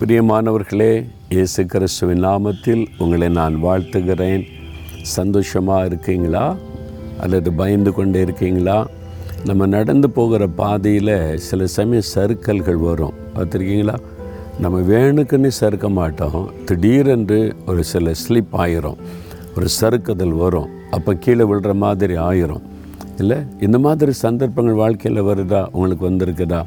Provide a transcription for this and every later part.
பிரியமானவர்களே இயேசு கிறிஸ்துவின் நாமத்தில் உங்களை நான் வாழ்த்துகிறேன். சந்தோஷமாக இருக்கீங்களா? அல்லது பயந்து கொண்டே இருக்கீங்களா? நம்ம நடந்து போகிற பாதையில் சில சமயம் சறுக்கல்கள் வரும். பார்த்துருக்கீங்களா? நம்ம வேணுக்குன்னு சறுக்க மாட்டோம். திடீரென்று ஒரு சில ஸ்லிப் ஆயிரும். ஒரு சறுக்குதல் வரும். அப்போ கீழே விழுற மாதிரி ஆயிரும். இல்லை? இந்த மாதிரி சந்தர்ப்பங்கள் வாழ்க்கையில் வருதா? உங்களுக்கு வந்திருக்குதா?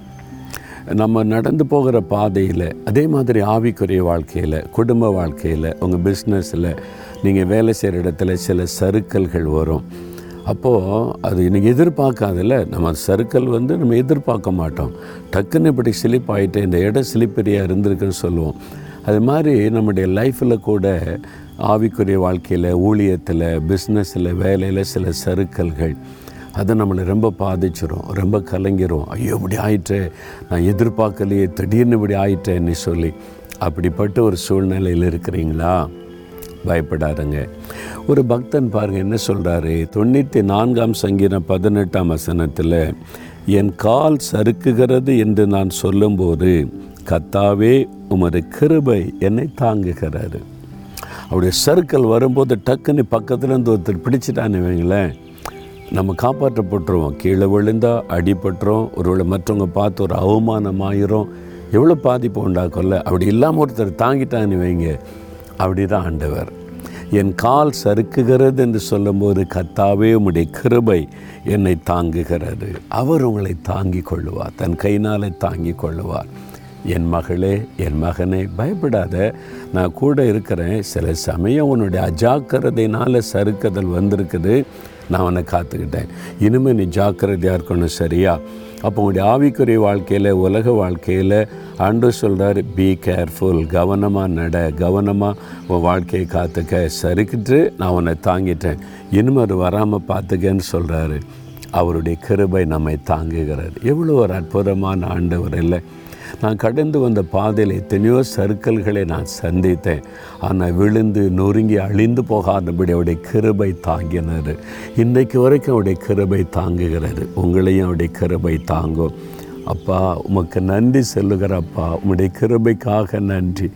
நம்ம நடந்து போகிற பாதையில் அதே மாதிரி ஆவிக்குரிய வாழ்க்கையில் குடும்ப வாழ்க்கையில் உங்கள் பிஸ்னஸில் நீங்கள் வேலை செய்கிற இடத்துல சில சறுக்கல்கள் வரும். அப்போது அது இன்னைக்கு எதிர்பார்க்காதில்ல. நம்ம சறுக்கல் வந்து நம்ம எதிர்பார்க்க மாட்டோம். டக்குன்னு இப்படி ஸ்லிப் ஆகிட்டு இந்த இடம் ஸ்லிப்பரியாக இருந்திருக்குன்னு சொல்லுவோம். அது மாதிரி நம்முடைய லைஃப்பில் கூட ஆவிக்குரிய வாழ்க்கையில் ஊழியத்தில் பிஸ்னஸில் வேலையில் சில சறுக்கல்கள். அது நம்மளை ரொம்ப பாதிச்சிரும் ரொம்ப கலங்கிரும். ஐயோ இப்படி ஆயிட்டே நான் எதிர்பார்க்கலையே திடீர்னு இப்படி ஆயிட்டேன்னு சொல்லி. அப்படிப்பட்ட ஒரு சூழ்நிலையில் இருக்கிறீங்களா? பயப்படாருங்க ஒரு பக்தன் பாருங்கள் என்ன சொல்கிறாரு தொண்ணூற்றி நான்காம் சங்கீதம் பதினெட்டாம் வசனத்தில் என் கால் சறுக்குகிறது என்று நான் சொல்லும்போது கத்தாவே உமது கிருபை என்னை தாங்குகிறாரு. அவருடைய சறுக்கல் வரும்போது டக்குன்னு பக்கத்தில் இருந்து ஒருத்தர் பிடிச்சிட்டான்னு வைங்களேன். நம்ம காப்பாற்றப்பட்டுருவோம். கீழே விழுந்தால் அடிபட்டுரும் ஒருவேளை மற்றவங்க பார்த்து ஒரு அவமானம் ஆயிரும் எவ்வளோ பாதிப்பு உண்டாக்கல அப்படி இல்லாமல் ஒருத்தர் தாங்கிட்டான்னு வைங்க. அப்படி தான் ஆண்டவர். என் கால் சறுக்குகிறது என்று சொல்லும்போது கத்தாவே உம்முடைய கிருபை என்னை தாங்குகிறது. அவர் உங்களை தாங்கி கொள்ளுவார். தன் கையினாலே தாங்கி கொள்ளுவார். என் மகளே என் மகனே பயப்படாத. நான் கூட இருக்கிறேன். சில சமயம் உன்னுடைய அஜாக்கிரதையினால் சறுக்குதல் வந்திருக்குது. நான் உன்னை காத்துக்கிட்டேன். இனிமேல் நீ ஜாக்கிரதையாக இருக்கணும் சரியா? அப்போ உங்களுடைய ஆவிக்குரிய வாழ்க்கையில் உலக வாழ்க்கையில் அன்று சொல்கிறார் பி கேர்ஃபுல் கவனமாக நட. கவனமாக உன் வாழ்க்கையை காத்துக்க. சறுக்கிட்டு நான் உன்னை தாங்கிட்டேன். இனிமேல் அது வராமல் பார்த்துக்கன்னு சொல்கிறாரு அவருடைய கிருபை நம்மை தாங்குகிறார் எவ்வளோ ஒரு அற்புதமான ஆண்டவர் இல்லை. நான் கடந்து வந்த பாதையில் எத்தனையோ சர்க்கல்களை நான் சந்தித்தேன். ஆனால் விழுந்து நொறுங்கி அழிந்து போகாதபடி அவருடைய கிருபை தாங்கினார் இன்றைக்கு வரைக்கும் அவருடைய கிருபை தாங்குகிறது. உங்களையும் அவருடைய கிருபை தாங்கும். அப்பா உமக்கு நன்றி செல்லுகிறப்பா உம்முடைய கிருபைக்காக நன்றி.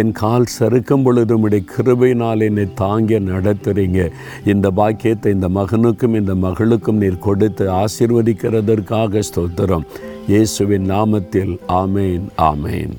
என் கால் சறுக்கும் பொழுது உம்முடைய கிருபைனால் என்னை தாங்கி நடத்துகிறீங்க இந்த பாக்கியத்தை இந்த மகனுக்கும் இந்த மகளுக்கும் நீர் கொடுத்து ஆசீர்வதிக்கிறதற்காக ஸ்தோத்திரம். இயேசுவின் நாமத்தில் ஆமேன் ஆமேன்.